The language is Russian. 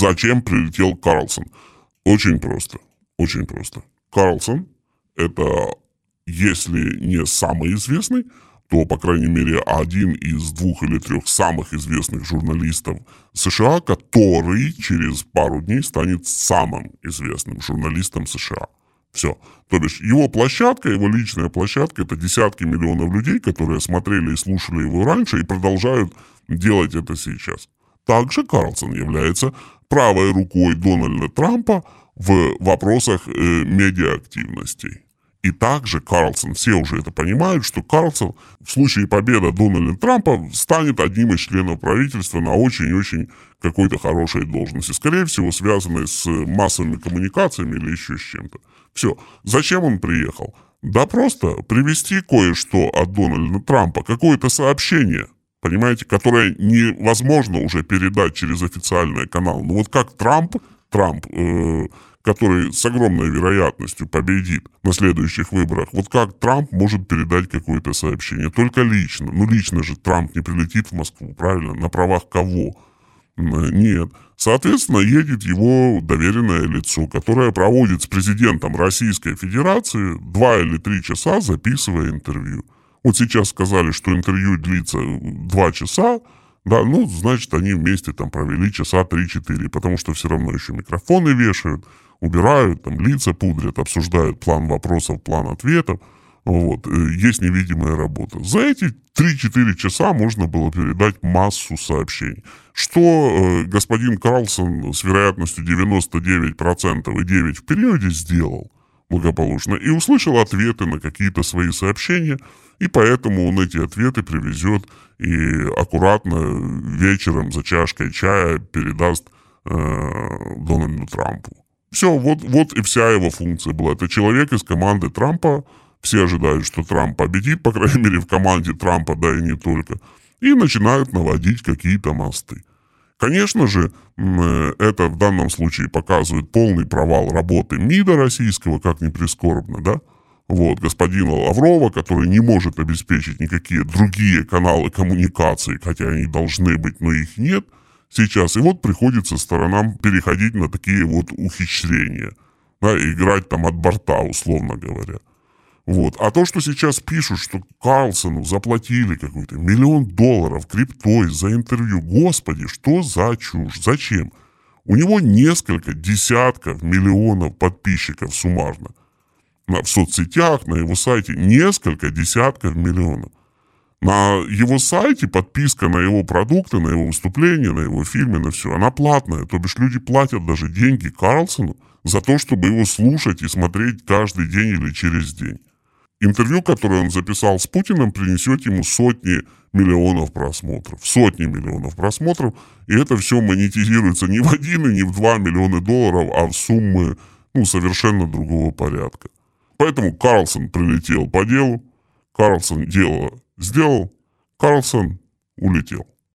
Зачем прилетел Карлсон? Очень просто. Очень просто. Карлсон – это, если не самый известный, то, по крайней мере, один из двух или трех самых известных журналистов США, который через пару дней станет самым известным журналистом США. Все. То бишь, его площадка, его личная площадка, это десятки миллионов людей, которые смотрели и слушали его раньше и продолжают делать это сейчас. Также Карлсон является правой рукой Дональда Трампа в вопросах э, медиаактивности. И также Карлсон, все уже это понимают, что Карлсон в случае победы Дональда Трампа станет одним из членов правительства на очень-очень какой-то хорошей должности. Скорее всего, связанной с массовыми коммуникациями или еще с чем-то. Все. Зачем он приехал? Да просто привести кое-что от Дональда Трампа, какое-то сообщение, понимаете, которое невозможно уже передать через официальный канал. Ну вот как Трамп, Трамп э, который с огромной вероятностью победит на следующих выборах, вот как Трамп может передать какое-то сообщение? Только лично. Ну, лично же Трамп не прилетит в Москву, правильно? На правах кого? Нет. Соответственно, едет его доверенное лицо, которое проводит с президентом Российской Федерации два или три часа, записывая интервью. Вот сейчас сказали, что интервью длится два часа, да, ну, значит, они вместе там провели часа 3-4, потому что все равно еще микрофоны вешают, убирают, там лица пудрят, обсуждают план вопросов, план ответов. Вот, э, есть невидимая работа. За эти 3-4 часа можно было передать массу сообщений. Что э, господин Карлсон с вероятностью 99% и 9 в периоде сделал благополучно и услышал ответы на какие-то свои сообщения, и поэтому он эти ответы привезет и аккуратно вечером за чашкой чая передаст э, Дональду Трампу. Все, вот, вот и вся его функция была. Это человек из команды Трампа. Все ожидают, что Трамп победит, по крайней мере, в команде Трампа, да и не только. И начинают наводить какие-то мосты. Конечно же, э, это в данном случае показывает полный провал работы МИДа российского, как ни прискорбно, да? Вот, господина Лаврова, который не может обеспечить никакие другие каналы коммуникации, хотя они должны быть, но их нет – сейчас. И вот приходится сторонам переходить на такие вот ухищрения. Да, играть там от борта, условно говоря. Вот. А то, что сейчас пишут, что Карлсону заплатили какой-то миллион долларов криптой за интервью, господи, что за чушь, зачем? У него несколько десятков миллионов подписчиков суммарно. В соцсетях, на его сайте несколько десятков миллионов. На его сайте подписка на его продукты, на его выступления, на его фильмы, на все, она платная. То бишь люди платят даже деньги Карлсону за то, чтобы его слушать и смотреть каждый день или через день. Интервью, которое он записал с Путиным, принесет ему сотни миллионов просмотров. Сотни миллионов просмотров. И это все монетизируется не в один и не в два миллиона долларов, а в суммы ну, совершенно другого порядка. Поэтому Карлсон прилетел по делу. Карлсон дело сделал, Карлсон улетел.